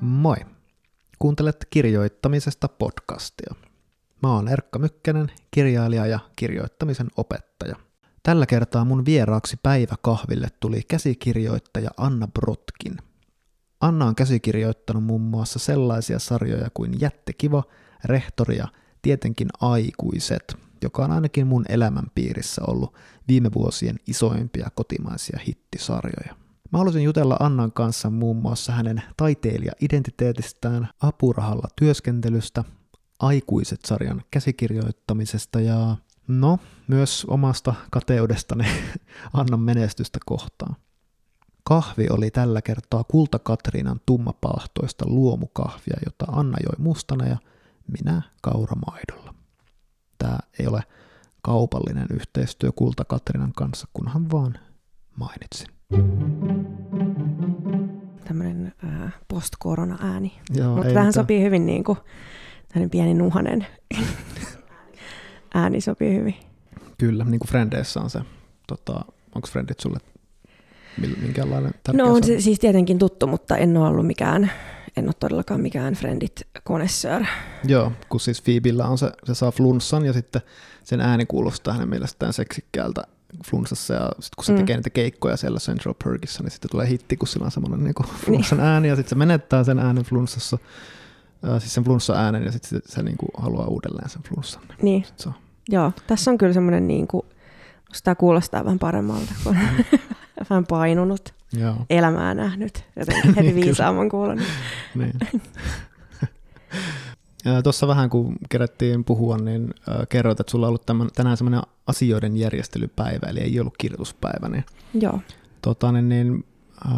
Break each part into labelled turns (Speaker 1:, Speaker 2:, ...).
Speaker 1: Moi! Kuuntelet kirjoittamisesta podcastia. Mä oon Erkka Mykkänen, kirjailija ja kirjoittamisen opettaja. Tällä kertaa mun vieraaksi päiväkahville tuli käsikirjoittaja Anna Brotkin. Anna on käsikirjoittanut muun muassa sellaisia sarjoja kuin Jättekiva, Rehtori ja tietenkin Aikuiset, joka on ainakin mun elämän piirissä ollut viime vuosien isoimpia kotimaisia hittisarjoja. Mä haluaisin jutella Annan kanssa muun muassa hänen taiteilija-identiteetistään, apurahalla työskentelystä, aikuiset-sarjan käsikirjoittamisesta ja no, myös omasta kateudestani Annan menestystä kohtaan. Kahvi oli tällä kertaa Kulta Katriinan tummapaahtoista luomukahvia, jota Anna joi mustana ja minä kauramaidolla. Tämä ei ole kaupallinen yhteistyö Kulta Katriinan kanssa, kunhan vaan mainitsin.
Speaker 2: Tämmöinen äh, post-korona-ääni.
Speaker 1: Joo,
Speaker 2: Mutta tähän
Speaker 1: mitään.
Speaker 2: sopii hyvin niin kuin, tämmöinen pieni nuhanen ääni sopii hyvin.
Speaker 1: Kyllä, niin kuin Frendeissä on se, tota, onko Frendit sulle minkäänlainen tärkeä
Speaker 2: No on se siis tietenkin tuttu, mutta en ole ollut mikään, en ole todellakaan mikään friendit connoisseur.
Speaker 1: Joo, kun siis Phoebellä on se, se saa flunssan ja sitten sen ääni kuulostaa hänen mielestään seksikkäältä flunssassa ja sitten kun se
Speaker 2: Mm.
Speaker 1: tekee niitä keikkoja siellä Central Perkissa, niin sitten tulee hitti, kun sillä on semmoinen niin flunssan ääni ja sitten se menettää sen äänen flunssassa, äh, siis sen flunssa äänen ja sitten se, se niin kuin haluaa uudelleen sen flunssan.
Speaker 2: Niin, joo. Tässä on kyllä semmoinen, niin kuin, sitä kuulostaa vähän paremmalta, kun vähän painunut,
Speaker 1: Joo,
Speaker 2: elämää nähnyt, jotenkin heti
Speaker 1: Kyllä.
Speaker 2: viisaamman kuulonut.
Speaker 1: niin. Tuossa vähän kun kerättiin puhua, niin kerroit, että sulla on ollut tämän, tänään semmoinen asioiden järjestelypäivä, eli ei ollut kirjoituspäivä, niin
Speaker 2: Joo.
Speaker 1: Tota, niin, niin, äh,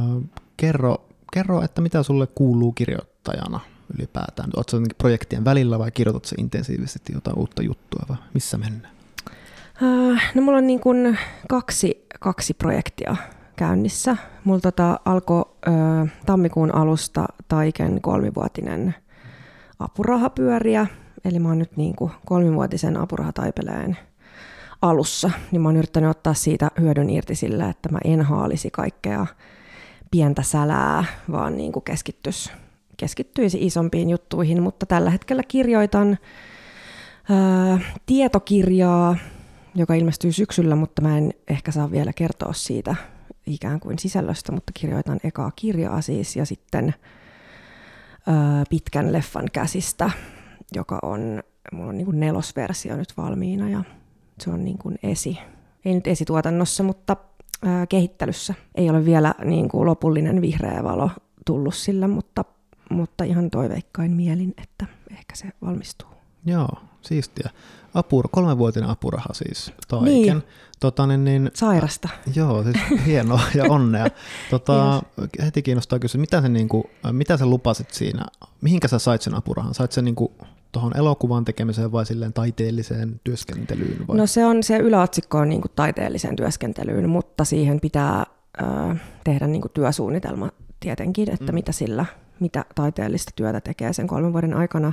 Speaker 1: kerro, kerro, että mitä sulle kuuluu kirjoittajana ylipäätään. Oletko jotenkin projektien välillä vai kirjoitatko intensiivisesti jotain uutta juttua vai missä mennään?
Speaker 2: Äh, No mulla on niin kuin kaksi, kaksi projektia käynnissä. Mulla tota alkoi ö, tammikuun alusta Taiken kolmivuotinen apurahapyöriä. Eli mä oon nyt niin kuin kolmivuotisen apurahataipeleen alussa. Niin mä oon yrittänyt ottaa siitä hyödyn irti sillä, että mä en haalisi kaikkea pientä sälää, vaan niin kuin keskittyisi, keskittyisi isompiin juttuihin. Mutta tällä hetkellä kirjoitan ää, tietokirjaa, joka ilmestyy syksyllä, mutta mä en ehkä saa vielä kertoa siitä ikään kuin sisällöstä, mutta kirjoitan ekaa kirjaa siis ja sitten ää, pitkän leffan käsistä, joka on, mulla on niin kuin nelosversio nyt valmiina ja se on niin kuin esi, ei nyt esituotannossa, mutta ää, kehittelyssä. Ei ole vielä niin kuin lopullinen vihreä valo tullut sillä, mutta, mutta ihan toiveikkain mielin, että ehkä se valmistuu.
Speaker 1: Joo, siistiä. Apur, kolmenvuotinen apuraha siis, Taiken.
Speaker 2: Niin.
Speaker 1: Tota, niin, niin,
Speaker 2: Sairasta.
Speaker 1: joo, siis hienoa ja onnea. Tota, Heti kiinnostaa kysyä, mitä, se, niin kuin, mitä sä lupasit siinä, mihinkä sä sait sen apurahan? Sait sen niin tuohon elokuvan tekemiseen vai silleen taiteelliseen työskentelyyn? Vai?
Speaker 2: No se on se yläotsikko on niin kuin taiteelliseen työskentelyyn, mutta siihen pitää ö, tehdä niin kuin työsuunnitelma tietenkin, että
Speaker 1: mm.
Speaker 2: mitä sillä, mitä taiteellista työtä tekee sen kolmen vuoden aikana.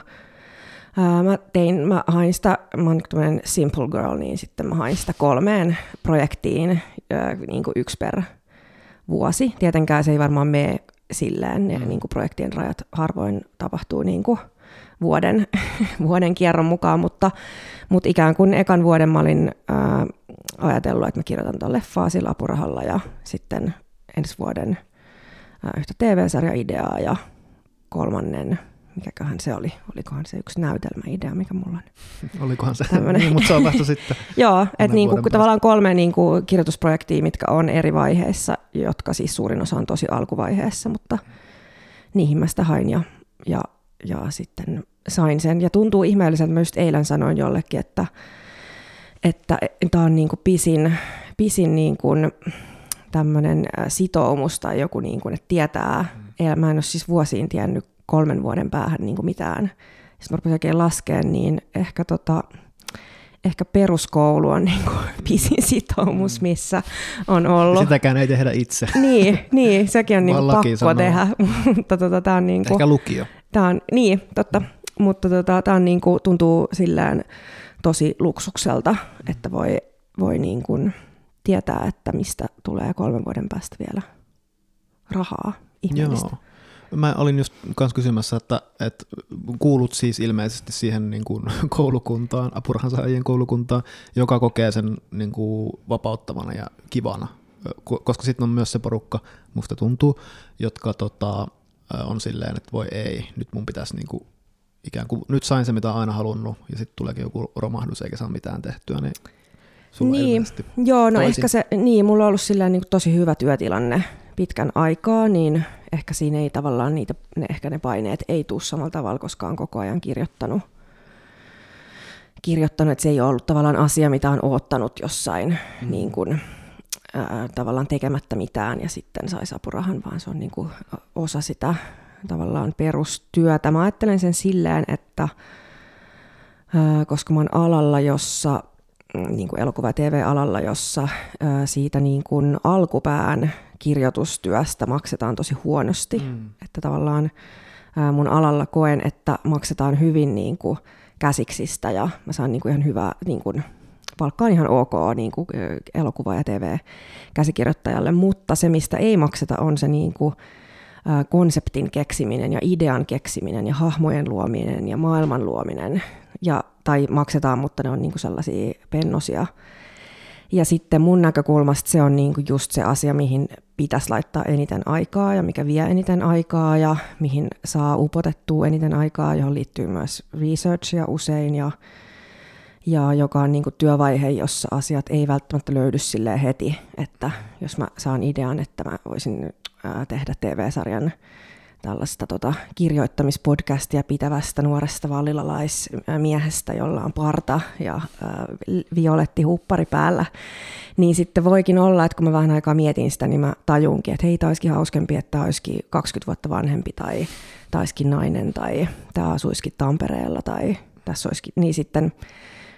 Speaker 2: Ää, mä tein, mä hain sitä, mä oon tämmöinen simple girl, niin sitten mä hain sitä kolmeen projektiin, ää, niin kuin yksi per vuosi. Tietenkään se ei varmaan mene silleen, ne
Speaker 1: Mm.
Speaker 2: niin kuin projektien rajat harvoin tapahtuu niin kuin vuoden, vuoden kierron mukaan, mutta, mutta ikään kuin ekan vuoden mä olin ää, ajatellut, että mä kirjoitan tuon leffaa sillä apurahalla ja sitten ensi vuoden ää, yhtä TV-sarja-ideaa ja kolmannen, mikäköhän se oli, olikohan se yksi näytelmäidea, mikä mulla on.
Speaker 1: Olikohan se? Niin, mutta se on vasta sitten.
Speaker 2: Joo, että
Speaker 1: päästä.
Speaker 2: tavallaan kolme niinku kirjoitusprojektia, mitkä on eri vaiheissa, jotka siis suurin osa on tosi alkuvaiheessa, mutta niihin mä sitä hain ja, ja, ja sitten sain sen. Ja tuntuu ihmeelliseltä, mä just eilen sanoin jollekin, että että tämä on niinku pisin, pisin niinku tämmöinen sitoumus tai joku, niinku, että tietää, mm. mä en ole siis vuosiin tiennyt kolmen vuoden päähän niinku mitään. Sitten mä rupesin oikein laskemaan, niin ehkä, tota, ehkä peruskoulu on niinku pisin sitoumus, missä on ollut.
Speaker 1: Sitäkään ei tehdä itse.
Speaker 2: Niin, niin, sekin on
Speaker 1: Vaan laki
Speaker 2: pakko
Speaker 1: sanoo.
Speaker 2: tehdä, mutta tota, tämä on niinku...
Speaker 1: Ehkä lukio.
Speaker 2: Tämä on, niin, totta. Mutta tota, tämä niin kuin, tuntuu sillään tosi luksukselta, että voi, voi niin kuin tietää, että mistä tulee kolmen vuoden päästä vielä rahaa ihmeellistä.
Speaker 1: Joo. Mä olin just kanssa kysymässä, että, että kuulut siis ilmeisesti siihen niin kuin koulukuntaan, apurahansaajien koulukuntaan, joka kokee sen niin kuin vapauttavana ja kivana. Koska sitten on myös se porukka, musta tuntuu, jotka tota, on silleen, että voi ei, nyt mun pitäisi niin kuin, ikään kuin, nyt sain se mitä aina halunnut, ja sitten tuleekin joku romahdus eikä saa mitään tehtyä, niin
Speaker 2: niin, joo, no toisin. ehkä se, niin, mulla on ollut silleen niin tosi hyvä työtilanne pitkän aikaa, niin ehkä siinä ei tavallaan niitä, ne, ehkä ne paineet ei tule samalla tavalla, koska on koko ajan kirjoittanut, kirjoittanut, että se ei ole ollut tavallaan asia, mitä on oottanut jossain mm. niin kuin, ää, tavallaan tekemättä mitään ja sitten saisi apurahan, vaan se on niin kuin osa sitä tavallaan perustyötä. Mä ajattelen sen silleen, että ää, koska mä oon alalla, jossa niin kuin elokuva- ja TV-alalla, jossa ää, siitä niin kuin alkupään kirjoitustyöstä maksetaan tosi huonosti. Mm. Että tavallaan mun alalla koen, että maksetaan hyvin niin kuin käsiksistä ja mä saan niin kuin ihan hyvää, niin kuin, palkka on ihan ok niin kuin elokuva- ja TV-käsikirjoittajalle, mutta se, mistä ei makseta, on se niin kuin, konseptin keksiminen ja idean keksiminen ja hahmojen luominen ja maailman luominen. Ja, tai maksetaan, mutta ne on niin kuin sellaisia pennosia ja sitten mun näkökulmasta se on niinku just se asia, mihin pitäisi laittaa eniten aikaa ja mikä vie eniten aikaa ja mihin saa upotettua eniten aikaa, johon liittyy myös researchia usein ja, ja joka on niinku työvaihe, jossa asiat ei välttämättä löydy silleen heti, että jos mä saan idean, että mä voisin tehdä TV-sarjan tällaista tota, kirjoittamispodcastia pitävästä nuoresta vallilalaismiehestä, jolla on parta ja äh, violetti huppari päällä, niin sitten voikin olla, että kun mä vähän aikaa mietin sitä, niin mä tajunkin, että hei, tämä olisikin hauskempi, että tämä olisikin 20 vuotta vanhempi tai tämä olisikin nainen tai tämä asuisikin Tampereella tai tässä olisikin, niin sitten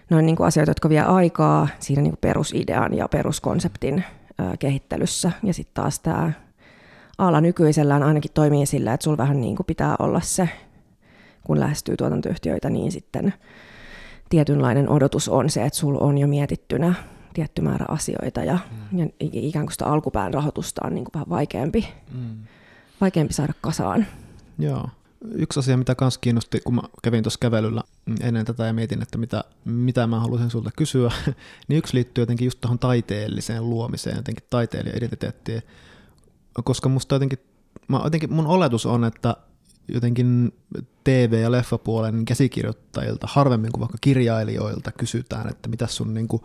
Speaker 2: noin niin kuin asioita, jotka vie aikaa siinä niin kuin perusidean ja peruskonseptin kehittelyssä. Ja sitten taas tämä ala nykyisellään ainakin toimii sillä, että sulla vähän niin kuin pitää olla se, kun lähestyy tuotantoyhtiöitä, niin sitten tietynlainen odotus on se, että sulla on jo mietittynä tietty määrä asioita ja, mm. ja ikään kuin sitä alkupään rahoitusta on niin kuin vähän vaikeampi, mm. vaikeampi saada kasaan.
Speaker 1: Joo. Yksi asia, mitä myös kiinnosti, kun mä kävin tuossa kävelyllä ennen tätä ja mietin, että mitä, mitä mä haluaisin sulta kysyä, niin yksi liittyy jotenkin just tuohon taiteelliseen luomiseen, jotenkin taiteilija-identiteettiin koska musta jotenkin, mä jotenkin mun oletus on, että jotenkin TV- ja leffapuolen käsikirjoittajilta harvemmin kuin vaikka kirjailijoilta kysytään, että mitä sun niin kuin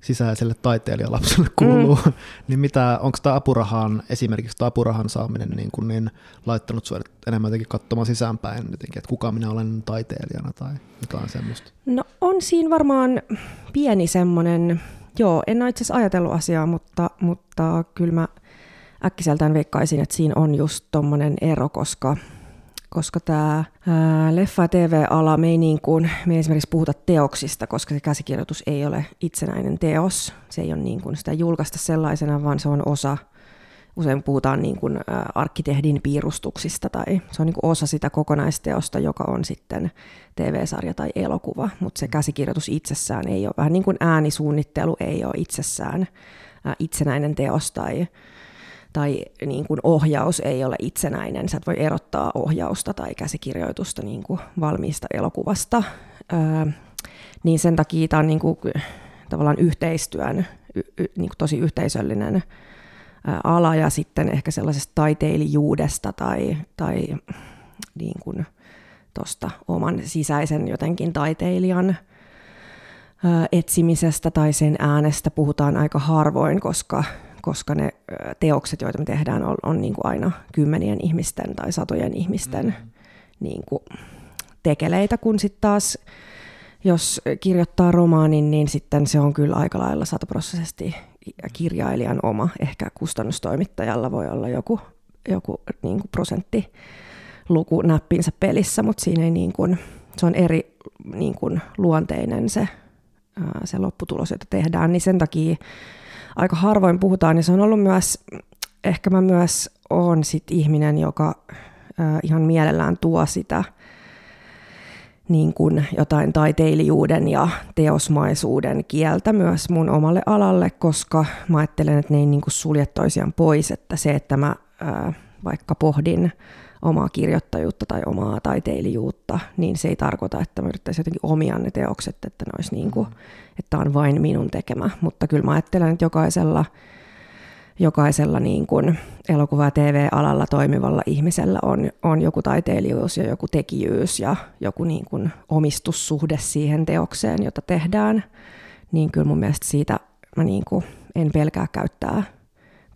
Speaker 1: sisäiselle taiteilijalapselle kuuluu, mm. niin mitä, onko tämä apurahan, esimerkiksi tämä apurahan saaminen niin, kuin niin laittanut sinua enemmän jotenkin katsomaan sisäänpäin, jotenkin, että kuka minä olen taiteilijana tai jotain semmoista?
Speaker 2: No on siinä varmaan pieni semmoinen, joo, en ole itse asiassa ajatellut asiaa, mutta, mutta kyllä mä äkkiseltään veikkaisin, että siinä on just tommonen ero, koska koska tämä leffa- ja TV-ala, me ei, niin kuin, me ei esimerkiksi puhuta teoksista, koska se käsikirjoitus ei ole itsenäinen teos. Se ei ole niin kuin sitä julkaista sellaisena, vaan se on osa, usein puhutaan niin kuin, arkkitehdin piirustuksista, tai se on niin kuin osa sitä kokonaisteosta, joka on sitten TV-sarja tai elokuva, mutta se käsikirjoitus itsessään ei ole, vähän niin kuin äänisuunnittelu ei ole itsessään itsenäinen teos tai tai niin kuin ohjaus ei ole itsenäinen. Sä et voi erottaa ohjausta tai käsikirjoitusta niin kuin valmiista elokuvasta. Öö, niin sen takia tämä on niin kuin, tavallaan yhteistyön y, y, niin kuin tosi yhteisöllinen ala ja sitten ehkä sellaisesta taiteilijuudesta tai, tai niin kuin tosta oman sisäisen jotenkin taiteilijan etsimisestä tai sen äänestä puhutaan aika harvoin, koska koska ne teokset, joita me tehdään, on, on niin kuin aina kymmenien ihmisten tai satojen ihmisten mm-hmm. niin kuin tekeleitä, kun sitten taas jos kirjoittaa romaanin, niin sitten se on kyllä aika lailla sataprosenttisesti kirjailijan oma. Ehkä kustannustoimittajalla voi olla joku, joku niin kuin prosentti luku näppinsä pelissä, mutta siinä ei niin kuin, se on eri niin kuin luonteinen se, se lopputulos, jota tehdään, niin sen takia aika harvoin puhutaan, niin se on ollut myös, ehkä mä myös oon sit ihminen, joka äh, ihan mielellään tuo sitä niin kuin jotain taiteilijuuden ja teosmaisuuden kieltä myös mun omalle alalle, koska mä ajattelen, että ne ei niin kuin sulje toisiaan pois, että se, että mä ää, vaikka pohdin omaa kirjoittajuutta tai omaa taiteilijuutta, niin se ei tarkoita, että mä yrittäisin jotenkin omia ne teokset, että ne olisi niin kuin, että on vain minun tekemä. Mutta kyllä mä ajattelen, että jokaisella, jokaisella niin kuin elokuva- ja TV-alalla toimivalla ihmisellä on, on joku taiteilijuus ja joku tekijyys ja joku niin kuin omistussuhde siihen teokseen, jota tehdään. Niin kyllä mun mielestä siitä mä niin kuin en pelkää käyttää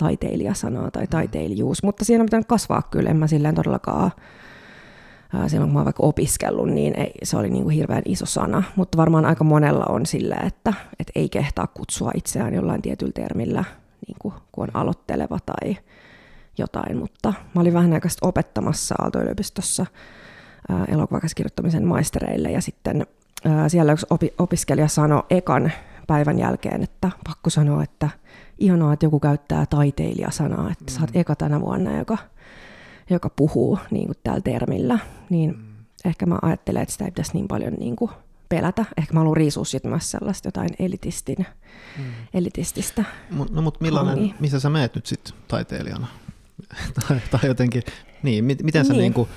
Speaker 2: taiteilijasanaa tai taiteilijuus, mutta siinä on pitänyt kasvaa kyllä, en mä silleen todellakaan silloin kun mä oon vaikka opiskellut, niin ei, se oli niin kuin hirveän iso sana, mutta varmaan aika monella on silleen, että, että ei kehtaa kutsua itseään jollain tietyllä termillä, niin kuin, kun on aloitteleva tai jotain, mutta mä olin vähän aikaa opettamassa Aalto-yliopistossa elokuvakäsikirjoittamisen maistereille. Ja sitten ää, siellä yksi opi, opiskelija sanoi ekan päivän jälkeen, että pakko sanoa, että ihanaa, että joku käyttää taiteilijasanaa, että mm. sä oot eka tänä vuonna, joka, joka puhuu niin kuin tällä termillä, niin mm. ehkä mä ajattelen, että sitä ei pitäisi niin paljon niin kuin pelätä. Ehkä mä haluan riisua myös sellaista jotain elitistin, mm. elitististä.
Speaker 1: No mutta millainen, hangi. missä sä meet nyt sitten taiteilijana? tai, tai jotenkin, niin, miten sä niin. niin kuin,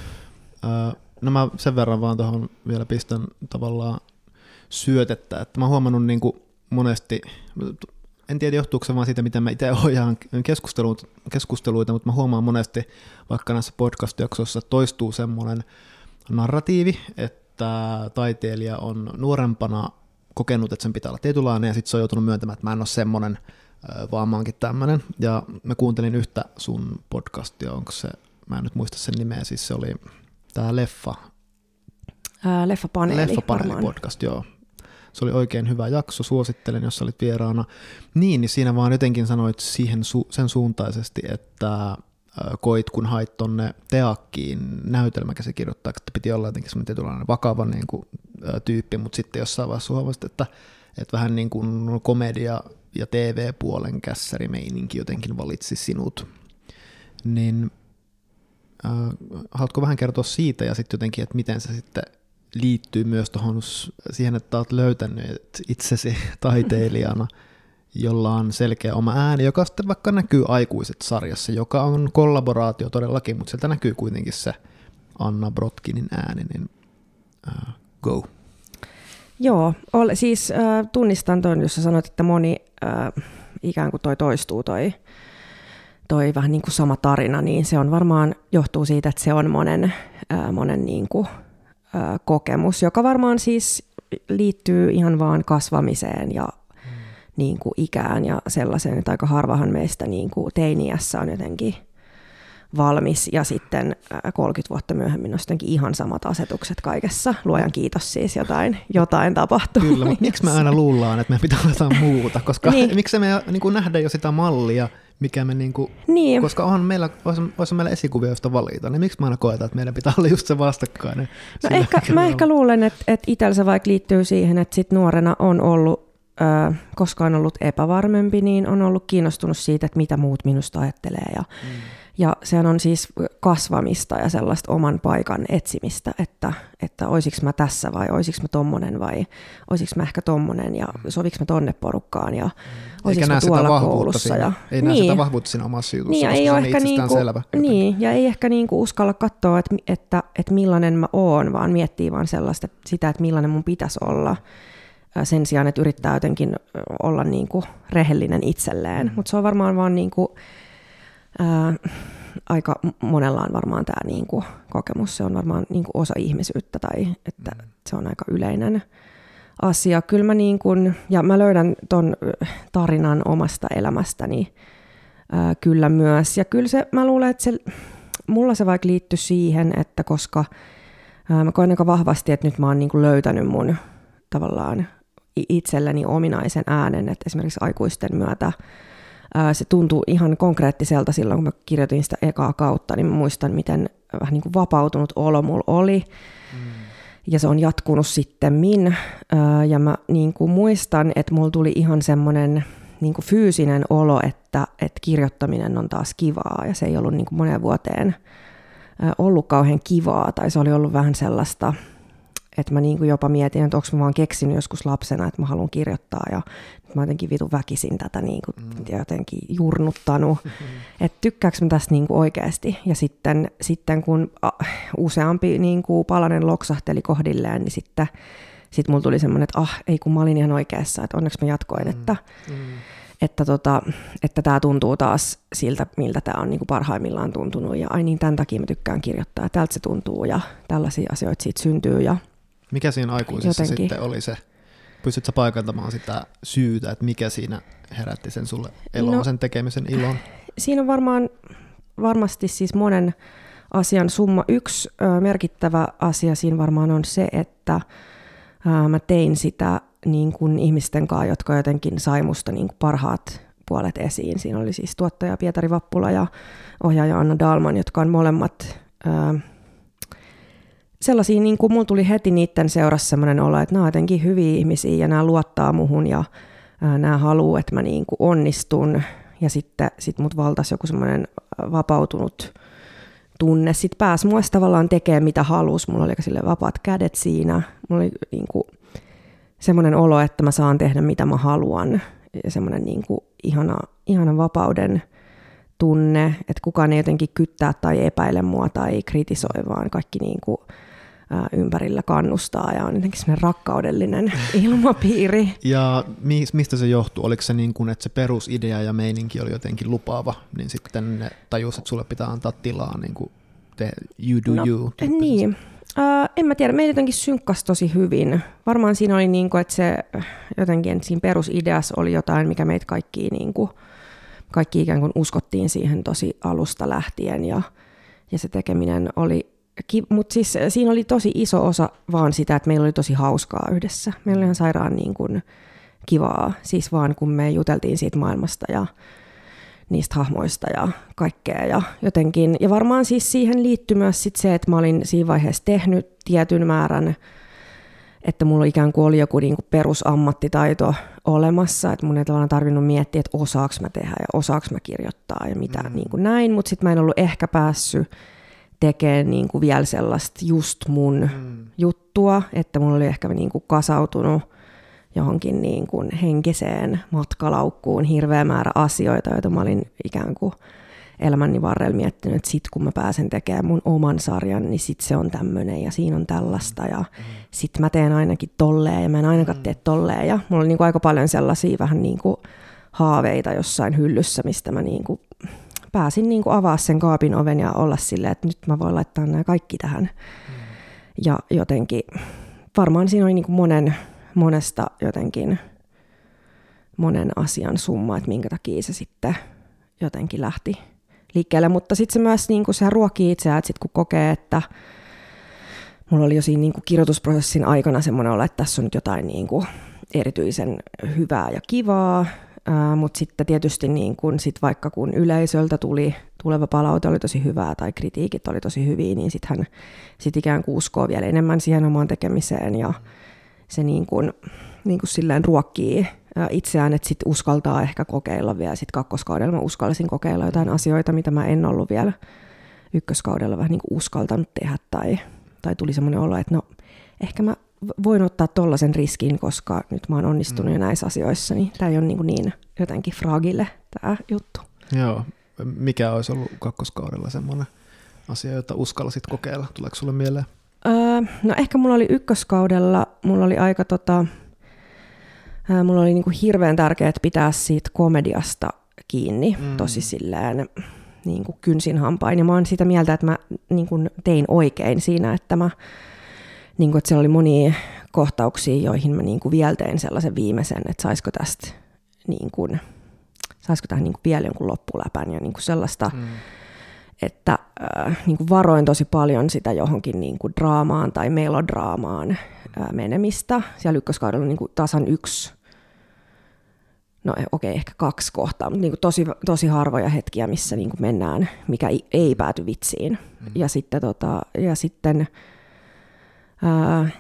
Speaker 1: äh, no mä sen verran vaan tuohon vielä pistän tavallaan syötettä, että mä oon huomannut niin kuin monesti, en tiedä johtuuko se vaan siitä, miten mä itse ohjaan keskusteluita, mutta mä huomaan monesti vaikka näissä podcast-jaksoissa toistuu semmoinen narratiivi, että taiteilija on nuorempana kokenut, että sen pitää olla tietynlainen, ja sitten se on joutunut myöntämään, että mä en ole semmoinen, vaan mä oonkin tämmöinen. Ja mä kuuntelin yhtä sun podcastia, onko se, mä en nyt muista sen nimeä, siis se oli tämä Leffa.
Speaker 2: Ää, leffapaneeli,
Speaker 1: Leffapaneeli podcast, joo se oli oikein hyvä jakso, suosittelen, jos olit vieraana. Niin, niin siinä vaan jotenkin sanoit siihen su- sen suuntaisesti, että koit, kun hait tonne Teakkiin näytelmäkäsikirjoittajaksi, että piti olla jotenkin semmoinen tietynlainen vakava niin kuin, tyyppi, mutta sitten jossain vaiheessa huomasit, että, että vähän niin kuin komedia ja TV-puolen kässärimeininki jotenkin valitsi sinut. Niin äh, haluatko vähän kertoa siitä ja sitten jotenkin, että miten se sitten liittyy myös tuohon siihen, että olet löytänyt itsesi taiteilijana, jolla on selkeä oma ääni, joka sitten vaikka näkyy aikuiset sarjassa, joka on kollaboraatio todellakin, mutta sieltä näkyy kuitenkin se Anna Brotkinin ääni, niin uh, go.
Speaker 2: Joo, ole, siis äh, tunnistan tuon, jos sanoit, että moni äh, ikään kuin toi toistuu toi, toi vähän niin kuin sama tarina, niin se on varmaan johtuu siitä, että se on monen, äh, monen niin kuin kokemus, joka varmaan siis liittyy ihan vaan kasvamiseen ja mm. niin kuin ikään ja sellaiseen, että aika harvahan meistä niin kuin teiniässä on jotenkin valmis ja sitten 30 vuotta myöhemmin on jotenkin ihan samat asetukset kaikessa. Luojan kiitos siis, jotain, jotain tapahtuu.
Speaker 1: Kyllä, mutta miksi me aina luullaan, että me pitää olla jotain muuta, koska niin. miksi me niin kuin nähdä jo sitä mallia, mikä me niinku, niin. koska on meillä, olisi, olisi meillä esikuvia, joista valita, niin miksi mä aina koetan, että meidän pitää olla just se vastakkainen?
Speaker 2: No ehkä, mä ehkä luulen, että, että itsellä se vaikka liittyy siihen, että sit nuorena on ollut, äh, koska on ollut epävarmempi, niin on ollut kiinnostunut siitä, että mitä muut minusta ajattelee ja mm ja sehän on siis kasvamista ja sellaista oman paikan etsimistä, että, että olisiko mä tässä vai olisiko mä tommonen vai olisiko mä ehkä tommonen ja soviks mä tonne porukkaan ja olisiko mä tuolla koulussa.
Speaker 1: Siinä, ja, ei niin, näe sitä vahvuutta siinä omassa jutussa,
Speaker 2: niin, ei
Speaker 1: ole
Speaker 2: ehkä niinku, selvä. Niin, ja ei ehkä niinku uskalla katsoa, että, että, että millainen mä oon, vaan miettii vaan sellaista, että sitä, että millainen mun pitäisi olla sen sijaan, että yrittää jotenkin olla niinku rehellinen itselleen. Mm. Mutta se on varmaan vaan niinku, ää, aika monella on varmaan tämä niinku kokemus. Se on varmaan niinku osa ihmisyyttä tai että mm. se on aika yleinen asia. Kyllä mä, niin kun, ja mä löydän ton tarinan omasta elämästäni ää, kyllä myös. Ja kyllä se, mä luulen, että se, mulla se vaikka liittyy siihen, että koska ää, mä koen aika vahvasti, että nyt mä oon niin löytänyt mun tavallaan itselleni ominaisen äänen, että esimerkiksi aikuisten myötä se tuntuu ihan konkreettiselta silloin, kun mä kirjoitin sitä ekaa kautta, niin mä muistan, miten vähän niin kuin vapautunut olo mulla oli. Mm. Ja se on jatkunut sitten min. Ja mä niin kuin muistan, että mulla tuli ihan semmoinen niin kuin fyysinen olo, että, että kirjoittaminen on taas kivaa. Ja se ei ollut niin kuin moneen vuoteen ollut kauhean kivaa, tai se oli ollut vähän sellaista, että mä niin kuin jopa mietin, että onko mä vaan keksinyt joskus lapsena, että mä haluan kirjoittaa ja mä jotenkin vitu väkisin tätä niin kuin mm. jotenkin jurnuttanut, mm-hmm. että tykkääkö mä tästä niin kuin oikeasti. Ja sitten, sitten kun useampi niin kuin palanen loksahteli kohdilleen, niin sitten sit mulla tuli semmoinen, että ah, ei kun mä olin ihan oikeassa, että onneksi mä jatkoin, mm. että, mm. että, tota, että tämä tuntuu taas siltä, miltä tämä on niin kuin parhaimmillaan tuntunut. Ja ai niin, tämän takia mä tykkään kirjoittaa, tältä se tuntuu ja tällaisia asioita siitä syntyy. Ja
Speaker 1: mikä siinä aikuisessa jotenkin. sitten oli se? Pystytkö paikantamaan sitä syytä, että mikä siinä herätti sen sulle eloon, no, sen tekemisen ilon?
Speaker 2: Siinä on varmaan varmasti siis monen asian summa. Yksi ö, merkittävä asia siinä varmaan on se, että ö, mä tein sitä niin kuin ihmisten kanssa, jotka jotenkin sai musta niin kuin parhaat puolet esiin. Siinä oli siis tuottaja Pietari Vappula ja ohjaaja Anna Dalman, jotka on molemmat ö, sellaisia, niin kuin mulla tuli heti niiden seurassa sellainen olo, että nämä on jotenkin hyviä ihmisiä ja nämä luottaa muhun ja ää, nämä haluaa, että mä niin kuin onnistun. Ja sitten sit mut valtasi joku semmoinen vapautunut tunne. Sitten pääsi mua tavallaan tekemään mitä halusi. Mulla oli sille vapaat kädet siinä. Mulla oli niin kuin semmoinen olo, että mä saan tehdä mitä mä haluan. Ja semmoinen niin kuin ihana, ihana vapauden tunne, että kukaan ei jotenkin kyttää tai epäile mua tai kritisoi, vaan kaikki niin kuin ympärillä kannustaa ja on jotenkin semmoinen rakkaudellinen ilmapiiri.
Speaker 1: Ja mistä se johtuu? Oliko se niin kuin, että se perusidea ja meininki oli jotenkin lupaava, niin sitten ne tajus, että sulle pitää antaa tilaa niin kuin te, you do no, you?
Speaker 2: Niin. Uh, en mä tiedä, meitä jotenkin synkkasi tosi hyvin. Varmaan siinä oli niin kuin, että se jotenkin että siinä perusideassa oli jotain, mikä meitä kaikki, niin kuin, kaikki ikään kuin uskottiin siihen tosi alusta lähtien ja, ja se tekeminen oli mutta siis äh, siinä oli tosi iso osa vaan sitä, että meillä oli tosi hauskaa yhdessä. Meillä oli ihan sairaan niin kuin kivaa, siis vaan kun me juteltiin siitä maailmasta ja niistä hahmoista ja kaikkea. Ja, jotenkin, ja varmaan siis siihen liittyy myös sit se, että mä olin siinä vaiheessa tehnyt tietyn määrän, että mulla ikään kuin oli joku niin kuin perusammattitaito olemassa, että mun ei tavallaan tarvinnut miettiä, että osaaks mä tehdä ja osaaks mä kirjoittaa ja mitä mm. niin kuin näin, mutta sitten mä en ollut ehkä päässyt tekee niin kuin vielä sellaista just mun mm. juttua, että mulla oli ehkä niin kuin kasautunut johonkin niin kuin henkiseen matkalaukkuun hirveä määrä asioita, joita mä olin ikään kuin elämäni varrella miettinyt, että sit kun mä pääsen tekemään mun oman sarjan, niin sit se on tämmöinen ja siinä on tällaista ja mm. sit mä teen ainakin tolleen ja mä en ainakaan mm. tee tolleen ja mulla oli niin kuin aika paljon sellaisia vähän niin kuin haaveita jossain hyllyssä, mistä mä niin kuin pääsin niin kuin avaa sen kaapin oven ja olla silleen, että nyt mä voin laittaa nämä kaikki tähän. Mm. Ja jotenkin, varmaan siinä oli niin kuin monen, monesta jotenkin monen asian summa, että minkä takia se sitten jotenkin lähti liikkeelle. Mutta sitten se myös niin kuin se ruokii itseään, että sitten kun kokee, että mulla oli jo siinä niin kuin kirjoitusprosessin aikana semmoinen olo, että tässä on nyt jotain niin kuin erityisen hyvää ja kivaa, mutta sitten tietysti niin kun sit vaikka kun yleisöltä tuli tuleva palaute oli tosi hyvää tai kritiikit oli tosi hyviä, niin sitten hän sit ikään kuin uskoo vielä enemmän siihen omaan tekemiseen ja se niin kun, niin kun silleen ruokkii itseään, että sitten uskaltaa ehkä kokeilla vielä. Sitten kakkoskaudella mä uskallisin kokeilla jotain asioita, mitä mä en ollut vielä ykköskaudella vähän niin kuin uskaltanut tehdä tai, tai tuli semmoinen olo, että no ehkä mä voin ottaa tollaisen riskin, koska nyt mä oon onnistunut mm. jo näissä asioissa, niin tämä ei ole niin, niin jotenkin fragile tämä juttu.
Speaker 1: Joo. Mikä olisi ollut kakkoskaudella semmoinen asia, jota uskallisit kokeilla? Tuleeko sulle mieleen?
Speaker 2: Öö, no ehkä mulla oli ykköskaudella, mulla oli aika tota, ää, mulla oli niinku hirveän tärkeää pitää siitä komediasta kiinni mm. tosi silleen niin kuin kynsin hampain. Ja mä oon sitä mieltä, että mä niin kuin tein oikein siinä, että mä niin kuin, että siellä oli monia kohtauksia, joihin mä niin kuin vielä tein sellaisen viimeisen, että saisiko tästä niin kuin, saisiko tähän niin kuin vielä jonkun loppuläpän ja niin kuin sellaista, mm. että äh, niin kuin varoin tosi paljon sitä johonkin niin kuin draamaan tai melodraamaan äh, menemistä. Siellä ykköskaudella on niin kuin tasan yksi no okei, okay, ehkä kaksi kohtaa, mutta niin kuin tosi, tosi harvoja hetkiä, missä niin kuin mennään, mikä ei, ei pääty vitsiin. Mm. Ja sitten, tota, ja sitten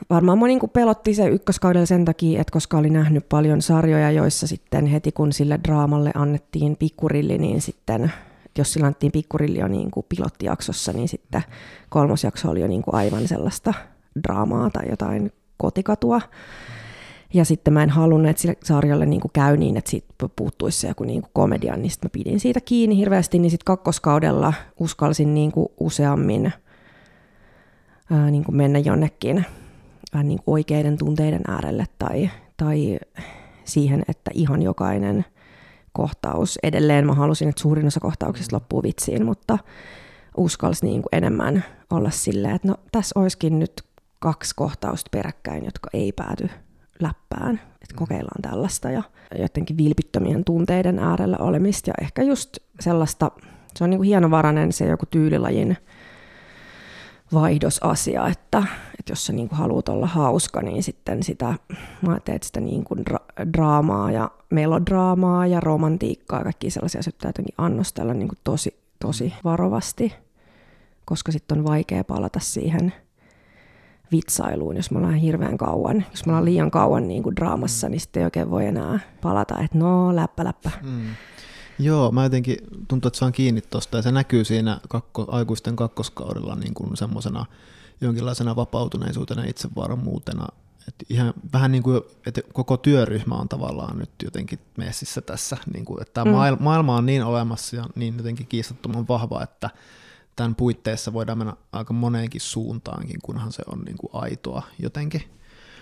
Speaker 2: Varmaan moni niin pelotti se ykköskaudella sen takia, että koska oli nähnyt paljon sarjoja, joissa sitten heti kun sille draamalle annettiin pikkurilli, niin sitten jos sillä annettiin pikkurilli jo niin kuin pilottijaksossa, niin sitten kolmosjakso oli jo niin kuin aivan sellaista draamaa tai jotain kotikatua. Ja sitten mä en halunnut, että sille sarjalle niin käy niin, että siitä puuttuisi se joku niin komedia, niin sitten mä pidin siitä kiinni hirveästi, niin sitten kakkoskaudella uskalsin niin useammin ää, niin mennä jonnekin ää, niin oikeiden tunteiden äärelle tai, tai siihen, että ihan jokainen kohtaus, edelleen mä halusin, että suurin osa kohtauksista loppuu vitsiin, mutta uskalsi niin enemmän olla silleen, että no tässä olisikin nyt kaksi kohtausta peräkkäin, jotka ei pääty läppään, että kokeillaan tällaista ja jotenkin vilpittömien tunteiden äärellä olemista. Ja ehkä just sellaista, se on niin kuin hienovarainen se joku tyylilajin vaihdosasia, että, että jos sä niin kuin haluat olla hauska, niin sitten sitä, mä teet sitä niin kuin dra- draamaa ja melodraamaa ja romantiikkaa ja kaikki sellaisia asioita jotenkin annostella niin kuin tosi, tosi varovasti, koska sitten on vaikea palata siihen vitsailuun, jos me ollaan hirveän kauan. Jos me ollaan liian kauan niin kuin draamassa, niin sitten ei oikein voi enää palata, että no läppä läppä. Mm.
Speaker 1: Joo, mä jotenkin tuntuu, että saan kiinni tuosta ja se näkyy siinä kakko, aikuisten kakkoskaudella niin kuin semmoisena jonkinlaisena vapautuneisuutena itsevarmuutena. Et ihan vähän niin kuin, että koko työryhmä on tavallaan nyt jotenkin messissä tässä, niin kuin, että tämä mm. maailma on niin olemassa ja niin jotenkin kiistattoman vahva, että tämän puitteissa voidaan mennä aika moneenkin suuntaankin, kunhan se on niin kuin aitoa jotenkin.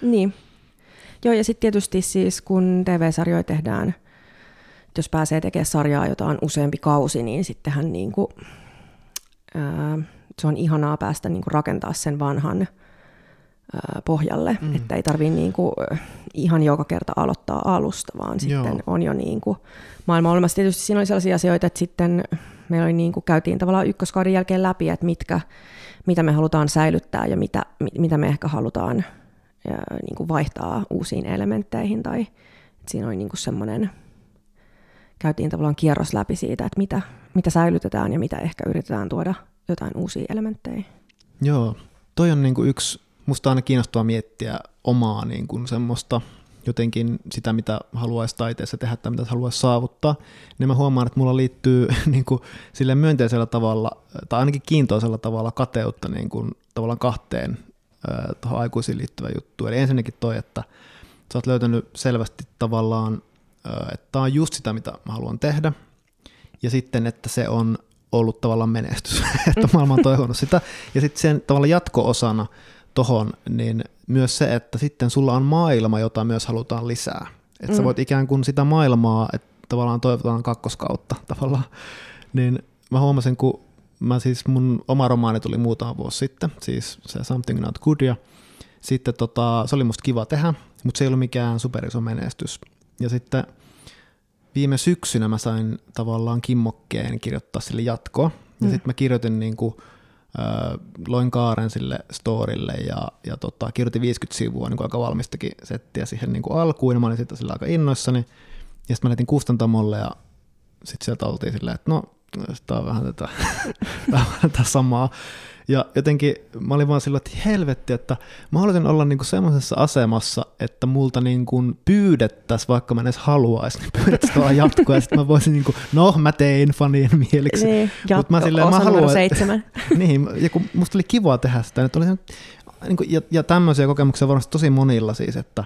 Speaker 2: Niin. Joo, ja sitten tietysti siis kun TV-sarjoja tehdään, jos pääsee tekemään sarjaa, jota on useampi kausi, niin sittenhän niin kuin, ää, se on ihanaa päästä niin kuin rakentaa sen vanhan ää, pohjalle, mm. että ei tarvitse niin kuin, ihan joka kerta aloittaa alusta, vaan Joo. sitten on jo niin kuin, maailma olemassa. Tietysti siinä oli sellaisia asioita, että sitten me oli niin kuin, käytiin tavallaan ykköskauden jälkeen läpi, että mitkä, mitä me halutaan säilyttää ja mitä, mitä me ehkä halutaan ja, niin kuin vaihtaa uusiin elementteihin. Tai, että siinä oli niin semmoinen, käytiin tavallaan kierros läpi siitä, että mitä, mitä säilytetään ja mitä ehkä yritetään tuoda jotain uusia elementtejä.
Speaker 1: Joo, toi on niin kuin yksi, musta aina kiinnostavaa miettiä omaa niin kuin semmoista jotenkin sitä, mitä haluaisi taiteessa tehdä tai mitä haluaisi saavuttaa, niin mä huomaan, että mulla liittyy niin kuin, sille myönteisellä tavalla, tai ainakin kiintoisella tavalla kateutta niin kuin, tavallaan kahteen tuohon aikuisiin liittyvä juttu. Eli ensinnäkin toi, että sä oot löytänyt selvästi tavallaan, että tämä on just sitä, mitä mä haluan tehdä, ja sitten, että se on ollut tavallaan menestys, että maailma on toivonut sitä, ja sitten sen tavallaan jatko-osana tohon, niin myös se, että sitten sulla on maailma, jota myös halutaan lisää. Että mm. sä voit ikään kuin sitä maailmaa, että tavallaan toivotaan kakkoskautta tavallaan, niin mä huomasin, kun mä siis mun oma romaani tuli muutama vuosi sitten, siis se Something Not Good, ja sitten tota, se oli musta kiva tehdä, mutta se ei ollut mikään superiso menestys. Ja sitten viime syksynä mä sain tavallaan kimmokkeen kirjoittaa sille jatkoa, ja mm. sitten mä kirjoitin niin kuin loin kaaren sille storille ja, ja tota, kirjoitin 50 sivua niin aika valmistakin settiä siihen niin kuin alkuun, ja mä olin sitten sillä aika innoissani. Ja sitten mä lähdin kustantamolle ja sitten sieltä oltiin silleen, että no, tämä on vähän tätä, tätä samaa. Ja jotenkin mä olin vaan sillä, että helvetti, että mä haluaisin olla niinku semmoisessa asemassa, että multa niinku pyydettäisiin, vaikka mä en edes haluaisi, niin pyydettäisiin tuolla jatkoa, ja sitten mä voisin, niinku, no mä tein fanien mieliksi.
Speaker 2: Niin, jatko, mä silleen, mä haluan, seitsemän.
Speaker 1: niin, ja kun musta oli kiva tehdä sitä, että oli, niin kuin, ja, ja tämmöisiä kokemuksia varmasti tosi monilla siis, että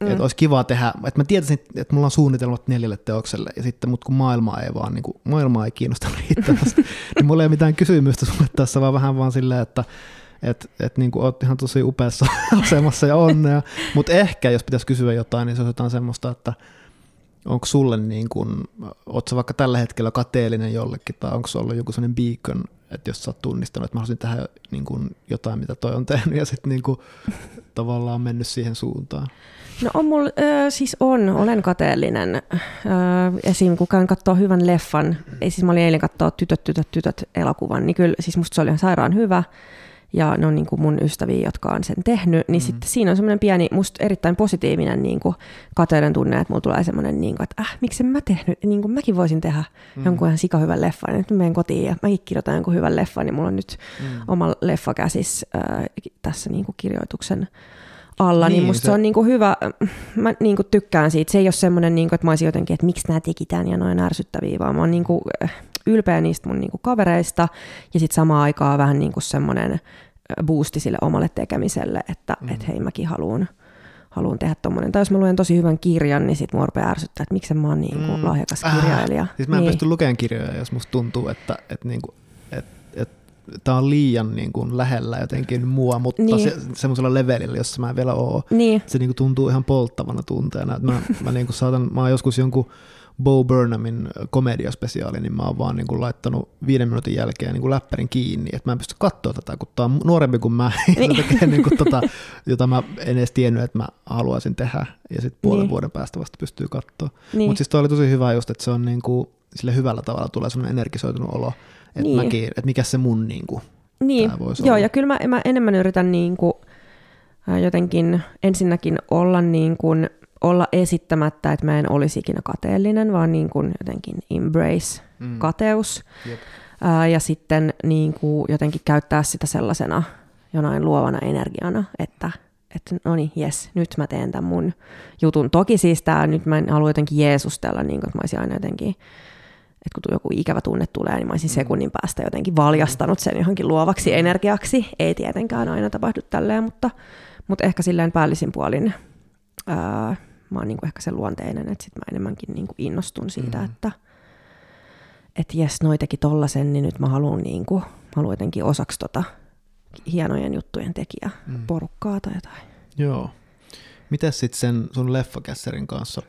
Speaker 1: Mm. Että olisi kiva tehdä, että mä tietäisin, että mulla on suunnitelmat neljälle teokselle, ja sitten mut kun maailma ei vaan, niin kuin, maailma ei kiinnosta riittävästi, niin mulla ei ole mitään kysymystä sulle tässä, vaan vähän vaan silleen, että että et niin kuin oot ihan tosi upeassa asemassa ja onnea, mutta ehkä jos pitäisi kysyä jotain, niin se on jotain semmoista, että onko sulle niin kuin, ootko vaikka tällä hetkellä kateellinen jollekin, tai onko se ollut joku sellainen beacon, että jos sä oot tunnistanut, että mä haluaisin tehdä niin kuin jotain, mitä toi on tehnyt, ja sitten niin kuin, tavallaan mennyt siihen suuntaan.
Speaker 2: No on mulla, äh, siis on, olen kateellinen. Äh, esim. kun käyn katsoa hyvän leffan, ei siis mä olin eilen katsoa Tytöt, tytöt, tytöt elokuvan, niin kyllä siis musta se oli ihan sairaan hyvä. Ja ne on niin kuin mun ystäviä, jotka on sen tehnyt, niin mm. sitten siinä on semmoinen pieni, musta erittäin positiivinen niin kuin kateuden tunne, että mulla tulee semmoinen, niin kuin, että äh, miksi mä tehnyt, niin kuin mäkin voisin tehdä mm. jonkun ihan sikahyvän leffan, nyt menen kotiin ja mäkin kirjoitan jonkun hyvän leffan, niin mulla on nyt mm. oma leffa käsis äh, tässä niin kuin kirjoituksen alla, niin, niin musta se, se on niinku hyvä, mä niinku tykkään siitä. Se ei ole semmoinen, niinku, että mä olisin jotenkin, että miksi nämä teki tämän ja noin ärsyttäviä, vaan mä oon niinku ylpeä niistä mun niinku kavereista ja sitten samaan aikaan vähän niinku semmoinen boosti sille omalle tekemiselle, että
Speaker 1: Mm.
Speaker 2: et hei mäkin haluan haluan tehdä tommonen. Tai jos mä luen tosi hyvän kirjan, niin sit mua rupeaa ärsyttää, että miksi mä oon niin kuin
Speaker 1: Mm.
Speaker 2: lahjakas
Speaker 1: Äh,
Speaker 2: kirjailija.
Speaker 1: Siis mä en
Speaker 2: niin.
Speaker 1: pysty lukemaan kirjoja, jos musta tuntuu, että, että, niinku, että, että tämä on liian niin kuin lähellä jotenkin mua, mutta
Speaker 2: Niin.
Speaker 1: se, semmoisella levelillä, jossa mä en vielä oo.
Speaker 2: Niin,
Speaker 1: Se niin kuin tuntuu ihan polttavana tunteena. Että mä, mä, niin kuin saatan, mä oon joskus jonkun Bo Burnhamin komediaspesiaali, niin mä oon vaan niin kuin laittanut viiden minuutin jälkeen niin kuin läppärin kiinni, että mä en pysty katsoa tätä, kun tää on nuorempi kuin mä,
Speaker 2: Niin.
Speaker 1: tekee niin kuin tota, jota mä en edes tiennyt, että mä haluaisin tehdä, ja sitten puolen
Speaker 2: Niin.
Speaker 1: vuoden päästä vasta pystyy katsoa.
Speaker 2: niin.
Speaker 1: Mutta siis toi oli tosi hyvä just, että se on niin kuin, sille hyvällä tavalla tulee semmoinen energisoitunut olo, että,
Speaker 2: Niin.
Speaker 1: mäkin, että mikä se mun niin kuin,
Speaker 2: Niin, joo,
Speaker 1: olla.
Speaker 2: ja kyllä mä, mä enemmän yritän niin kuin, ää, jotenkin ensinnäkin olla, niin kuin, olla esittämättä, että mä en olisi ikinä kateellinen, vaan niin kuin jotenkin embrace
Speaker 1: mm,
Speaker 2: kateus.
Speaker 1: jep.
Speaker 2: Ää, ja sitten niin kuin jotenkin käyttää sitä sellaisena jonain luovana energiana, että, että no niin, jes, nyt mä teen tämän mun jutun. Toki siis tää, nyt mä en halua jotenkin jeesustella, niin kuin, että mä olisin aina jotenkin, että kun joku ikävä tunne tulee, niin mä olisin sekunnin päästä jotenkin valjastanut sen johonkin luovaksi energiaksi. Ei tietenkään aina tapahdu tälleen, mutta, mutta ehkä silleen päällisin puolin ää, mä oon niin kuin ehkä se luonteinen, että sit mä enemmänkin niin kuin innostun siitä,
Speaker 1: Mm.
Speaker 2: että että jes, noi teki tollasen, niin nyt mä haluan niin kuin, haluan jotenkin osaksi tota hienojen juttujen tekijä
Speaker 1: Mm.
Speaker 2: porukkaa tai jotain.
Speaker 1: Joo. Mites sitten sen sun leffakässärin kanssa,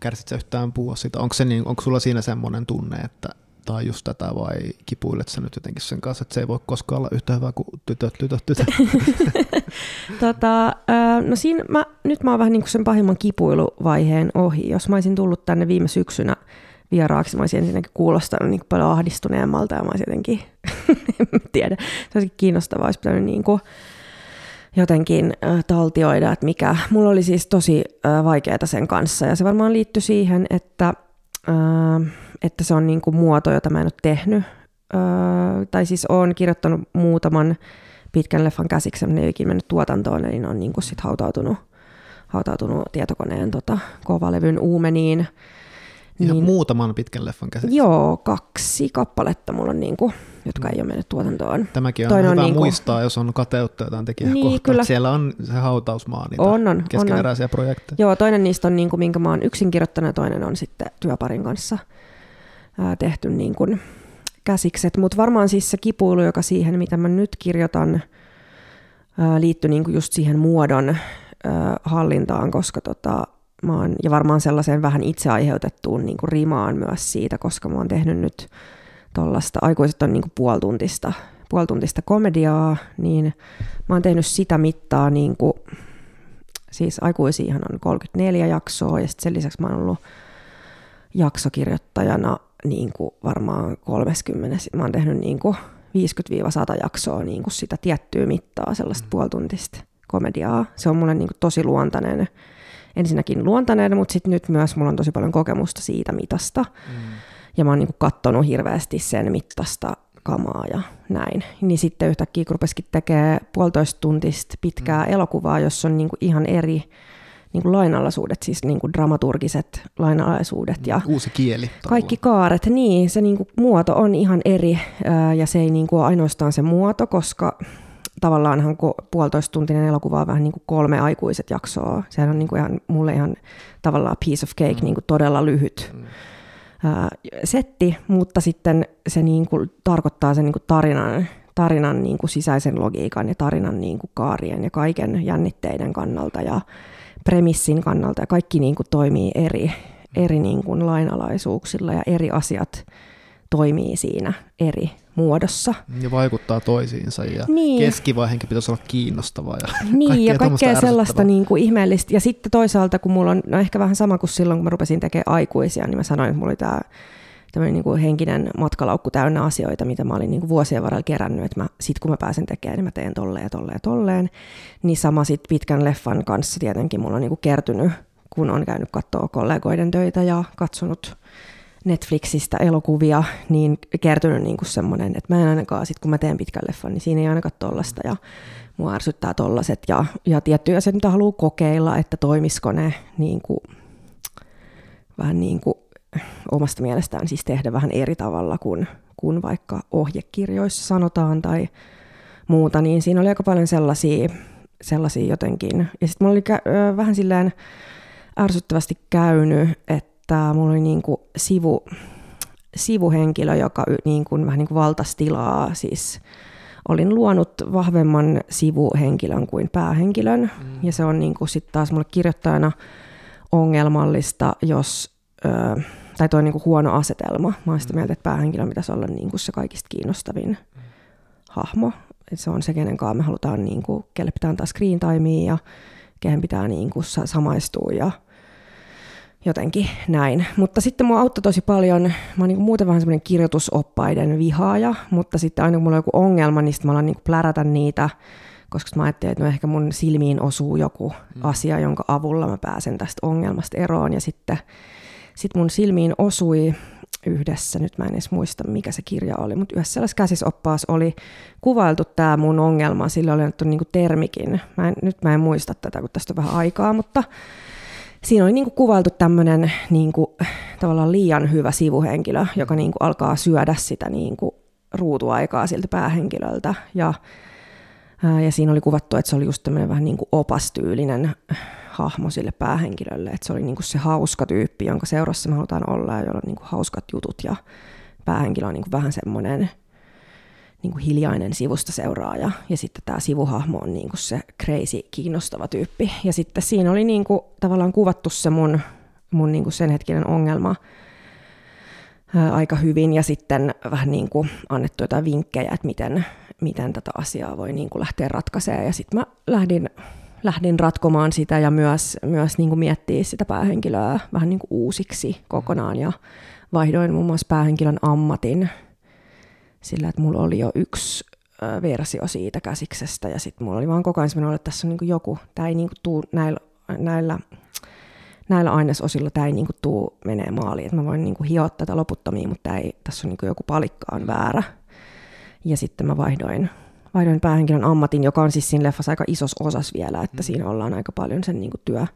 Speaker 1: kärsit sä yhtään puhua siitä? Onko, se niin, onko sulla siinä semmoinen tunne, että on just tätä vai kipuilet sä nyt jotenkin sen kanssa, että se ei voi koskaan olla yhtä hyvä kuin tytöt, tytöt, tytöt?
Speaker 2: Tota, no siinä mä, nyt mä oon vähän niin kuin sen pahimman kipuiluvaiheen ohi. Jos mä olisin tullut tänne viime syksynä vieraaksi, mä olisin ensinnäkin kuulostanut niin paljon ahdistuneemmalta ja mä olisin jotenkin, en tiedä, se olisi kiinnostavaa, olisi pitänyt niin kuin jotenkin taltioida, että mikä, mulla oli siis tosi vaikeaa sen kanssa ja se varmaan liittyi siihen, että, äh, että se on niin kuin muoto, jota mä en ole tehnyt, äh, tai siis oon kirjoittanut muutaman pitkän leffan käsiksi, mutta ne ei ikinä mennyt tuotantoon, eli ne on niin kuin sit hautautunut, hautautunut tietokoneen tota, kovalevyn uumeniin.
Speaker 1: Ihan muutaman pitkän leffan käsiksi.
Speaker 2: Niin. Joo, kaksi kappaletta mulla on, niin kuin, jotka ei ole mennyt tuotantoon.
Speaker 1: Tämäkin on
Speaker 2: Toinen on
Speaker 1: hyvä
Speaker 2: niinku-
Speaker 1: muistaa, jos on kateutta jotain tekijää
Speaker 2: Niin,
Speaker 1: kohtaan.
Speaker 2: kyllä.
Speaker 1: Siellä on se hautausmaa niitä
Speaker 2: On, on, on, on.
Speaker 1: keskeneräisiä projekteja.
Speaker 2: Joo, toinen niistä on, niin kuin, minkä mä oon yksin kirjoittanut, ja toinen on sitten työparin kanssa ää, tehty niin kuin, käsikset. Mutta varmaan siis se kipuilu, joka siihen, mitä mä nyt kirjoitan, ää, niin kuin just siihen muodon ää, hallintaan, koska tota, mä oon, ja varmaan sellaiseen vähän itse aiheutettuun niin kuin rimaan myös siitä, koska mä oon tehnyt nyt tuollaista, aikuiset on niin kuin puolituntista, puolituntista komediaa, niin mä oon tehnyt sitä mittaa niin kuin, siis aikuisiahan on 34 jaksoa ja sitten sen lisäksi mä oon ollut jaksokirjoittajana niin kuin varmaan 30, sit mä oon tehnyt niin kuin 50-100 jaksoa niin kuin sitä tiettyä mittaa, sellaista mm. puolituntista komediaa. Se on mulle niin kuin tosi luontainen, ensinnäkin luontainen, mutta sitten nyt myös mulla on tosi paljon kokemusta siitä mitasta.
Speaker 1: Mm.
Speaker 2: Ja mä oon niin kattonut hirveästi sen mittasta kamaa ja näin. Niin sitten yhtäkkiä kun rupesikin tekee puolitoista tuntista pitkää mm. elokuvaa, jossa on niin kuin ihan eri niin kuin lainalaisuudet, siis niin kuin dramaturgiset lainalaisuudet ja
Speaker 1: Uusi kieli.
Speaker 2: kaikki kaaret, niin se niin kuin muoto on ihan eri ja se ei niin kuin ole ainoastaan se muoto, koska tavallaanhan kun puolitoista tuntinen elokuva on vähän niin kuin kolme aikuiset jaksoa. Sehän on niin kuin ihan, mulle ihan tavallaan piece of cake, mm. niin kuin todella lyhyt
Speaker 1: Mm.
Speaker 2: setti, mutta sitten se niin kuin tarkoittaa sen niin kuin tarinan, tarinan niin kuin sisäisen logiikan ja tarinan niin kuin kaarien ja kaiken jännitteiden kannalta ja premissin kannalta ja kaikki niin kuin toimii eri, eri niin kuin lainalaisuuksilla ja eri asiat toimii siinä eri muodossa.
Speaker 1: Ja vaikuttaa toisiinsa ja
Speaker 2: Niin.
Speaker 1: keskivaiheenkin pitäisi olla kiinnostavaa. Ja
Speaker 2: Niin,
Speaker 1: kaikkea
Speaker 2: ja kaikkea sellaista niin kuin ihmeellistä. Ja sitten toisaalta, kun mulla on, no ehkä vähän sama kuin silloin, kun mä rupesin tekemään aikuisia, niin mä sanoin, että mulla oli tämä tämmöinen niin kuin henkinen matkalaukku täynnä asioita, mitä mä olin niin kuin vuosien varrella kerännyt, että mä, sit kun mä pääsen tekemään, niin mä teen tolleen, tolleen, tolleen. Niin sama sitten pitkän leffan kanssa tietenkin mulla on niin kuin kertynyt, kun on käynyt katsoa kollegoiden töitä ja katsonut Netflixistä elokuvia, niin kertynyt niin semmoinen, että mä en ainakaan sit kun mä teen pitkän leffan, niin siinä ei ainakaan tollasta ja mua ärsyttää tollaset ja, ja tiettyjä asioita, mitä haluaa kokeilla, että toimisiko ne niin kuin, vähän niin kuin omasta mielestään siis tehdä vähän eri tavalla kuin, kuin vaikka ohjekirjoissa sanotaan tai muuta, niin siinä oli aika paljon sellaisia, sellaisia jotenkin. Ja sitten mulla oli kä- vähän silleen ärsyttävästi käynyt, että mulla oli niinku sivu, sivuhenkilö, joka niin kuin, vähän niin kuin valtasi tilaa, siis olin luonut vahvemman sivuhenkilön kuin päähenkilön, mm. ja se on niin kuin sit taas mulle kirjoittajana ongelmallista, jos, ö, tai toi niin kuin huono asetelma. Mä oon sitä mm. mieltä, että päähenkilö pitäisi olla niin kuin se kaikista kiinnostavin hahmo. Et se on se, kenen kanssa me halutaan, niin kuin, kelle pitää antaa screen timea ja kehen pitää niin kuin, samaistua ja jotenkin näin. Mutta sitten mua auttoi tosi paljon, mä oon niin muuten vähän semmoinen kirjoitusoppaiden vihaaja, mutta sitten aina kun mulla on joku ongelma, niin sitten mä alan niin plärätä niitä, koska mä ajattelin, että no ehkä mun silmiin osuu joku mm. asia, jonka avulla mä pääsen tästä ongelmasta eroon. Ja sitten sit mun silmiin osui yhdessä, nyt mä en edes muista mikä se kirja oli, mutta yhdessä sellaisessa käsisoppaassa oli kuvailtu tämä mun ongelma, sillä oli annettu niinku termikin. Mä en, nyt mä en muista tätä, kun tästä on vähän aikaa, mutta siinä oli niin kuin kuvailtu tämmöinen niin kuin, tavallaan liian hyvä sivuhenkilö, joka niin kuin alkaa syödä sitä niin kuin ruutuaikaa siltä päähenkilöltä. Ja, ja siinä oli kuvattu, että se oli just tämmöinen vähän niin kuin opastyylinen hahmo sille päähenkilölle. Että se oli niin kuin se hauska tyyppi, jonka seurassa me halutaan olla ja jolla on niin kuin hauskat jutut. Ja päähenkilö on niin kuin vähän semmoinen niin kuin hiljainen sivusta seuraaja. Ja sitten tämä sivuhahmo on niin kuin se crazy, kiinnostava tyyppi. Ja sitten siinä oli niin kuin, tavallaan kuvattu se mun, mun niin kuin sen hetkinen ongelma ää, aika hyvin. Ja sitten vähän niin kuin annettu jotain vinkkejä, että miten, miten tätä asiaa voi niin kuin lähteä ratkaisemaan. Ja sitten mä lähdin, lähdin ratkomaan sitä ja myös, myös niin kuin miettiä sitä päähenkilöä vähän niin kuin uusiksi kokonaan. Ja vaihdoin muun muassa päähenkilön ammatin sillä, että mulla oli jo yksi versio siitä käsiksestä ja sitten mulla oli vaan koko ajan semmoinen, että tässä on niin joku, tämä ei niin tuu näillä, näillä, näillä ainesosilla tämä ei niin tuu menee maaliin, että mä voin niin hioa tätä loputtomiin, mutta ei, tässä on niin joku palikka on väärä. Ja sitten mä vaihdoin, vaihdoin päähenkilön ammatin, joka on siis siinä leffassa aika isos osas vielä, että mm. siinä ollaan aika paljon sen niin työ,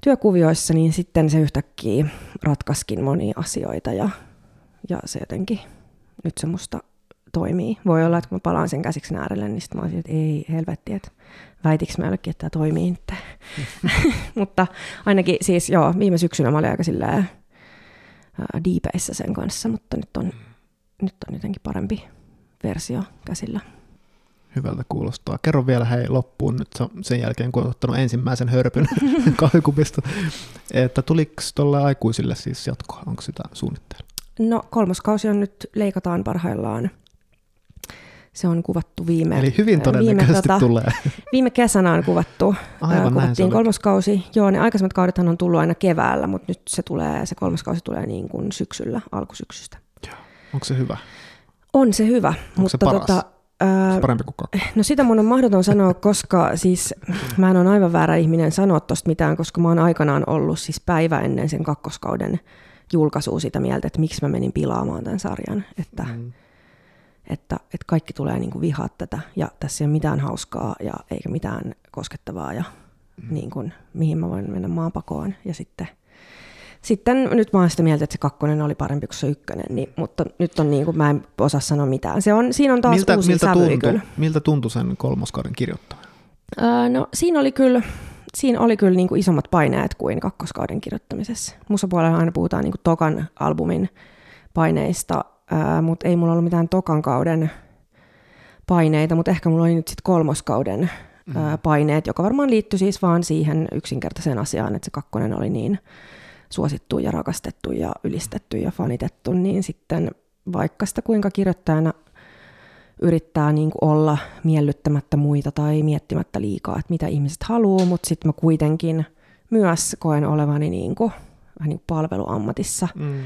Speaker 2: työkuvioissa, niin sitten se yhtäkkiä ratkaskin monia asioita ja, ja se jotenkin nyt se musta toimii. Voi olla, että kun mä palaan sen käsiksen äärelle, niin sitten mä olisin, että ei helvetti, että väitikö mä jollekin, että tämä toimii nyt. mutta ainakin siis joo, viime syksynä mä olin aika silleen diipeissä sen kanssa, mutta nyt on, nyt on jotenkin parempi versio käsillä.
Speaker 1: Hyvältä kuulostaa. Kerro vielä hei loppuun nyt sen jälkeen, kun olet ottanut ensimmäisen hörpyn kahvikupista, että tuliko tuolle aikuisille siis jatkoa? Onko sitä suunnitteilla?
Speaker 2: No kolmoskausi on nyt, leikataan parhaillaan. Se on kuvattu viime...
Speaker 1: Eli hyvin todennäköisesti viime, tota, tulee.
Speaker 2: Viime kesänä on kuvattu.
Speaker 1: Aivan
Speaker 2: kuvattiin kolmoskausi. Joo, ne aikaisemmat kaudethan on tullut aina keväällä, mutta nyt se tulee, se kolmoskausi tulee niin kuin syksyllä, alkusyksystä.
Speaker 1: Joo. Onko se hyvä?
Speaker 2: On se hyvä.
Speaker 1: Onko mutta se paras? Tota, se parempi kuin kakkoskausi?
Speaker 2: No sitä mun on mahdoton sanoa, koska siis mä en ole aivan väärä ihminen sanoa tosta mitään, koska mä oon aikanaan ollut siis päivä ennen sen kakkoskauden julkaisua sitä mieltä, että miksi mä menin pilaamaan tämän sarjan, että, mm. että, että kaikki tulee niin kuin vihaa tätä ja tässä ei ole mitään hauskaa ja eikä mitään koskettavaa ja mm. niin kuin, mihin mä voin mennä maanpakoon ja sitten sitten nyt mä oon sitä mieltä, että se kakkonen oli parempi kuin se ykkönen, niin, mutta nyt on niin kuin, mä en osaa sanoa mitään. Se on, siinä on taas miltä, uusi miltä tuntui,
Speaker 1: miltä tuntui sen kolmoskauden kirjoittaminen?
Speaker 2: Öö, no siinä oli kyllä, siinä oli kyllä niin kuin isommat paineet kuin kakkoskauden kirjoittamisessa. Musapuolella aina puhutaan niin kuin tokan albumin paineista, ää, mutta ei mulla ollut mitään tokan kauden paineita, mutta ehkä mulla oli nyt sitten kolmoskauden ää, mm. paineet, joka varmaan liittyi siis vaan siihen yksinkertaiseen asiaan, että se kakkonen oli niin suosittu ja rakastettu ja ylistetty ja fanitettu, niin sitten vaikka sitä kuinka kirjoittajana yrittää niin kuin olla miellyttämättä muita tai miettimättä liikaa, että mitä ihmiset haluaa, mutta sitten mä kuitenkin myös koen olevani niin kuin, vähän niin kuin palveluammatissa mm.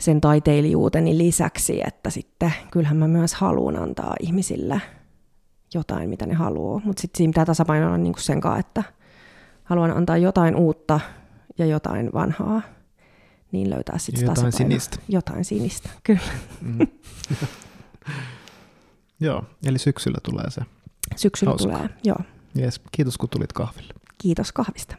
Speaker 2: sen taiteilijuuteni lisäksi, että sitten kyllähän mä myös haluan antaa ihmisille jotain, mitä ne haluaa, mutta sitten siinä pitää tasapainoilla niin kuin sen kanssa, että haluan antaa jotain uutta ja jotain vanhaa, niin löytää sitten
Speaker 1: jotain tasapaino. sinistä.
Speaker 2: Jotain sinistä, kyllä. Mm.
Speaker 1: Joo, eli syksyllä tulee se.
Speaker 2: Syksyllä Hauska. tulee, joo.
Speaker 1: Yes. Kiitos kun tulit kahville.
Speaker 2: Kiitos kahvista.